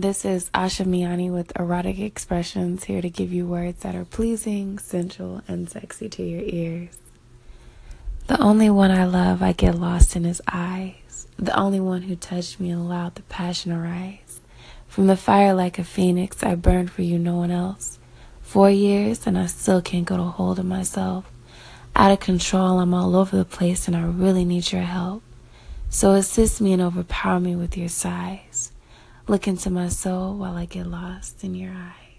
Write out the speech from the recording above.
This is Asha Miani with Erotic Expressions, here to give you words that are pleasing, sensual, and sexy to your ears. The only one I love, I get lost in his eyes. The only one who touched me and allowed the passion arise. From the fire like a phoenix, I burned for you, no one else. Four years, and I still can't get a hold of myself. Out of control, I'm all over the place, and I really need your help. So assist me and overpower me with your sighs. Look into my soul while I get lost in your eyes.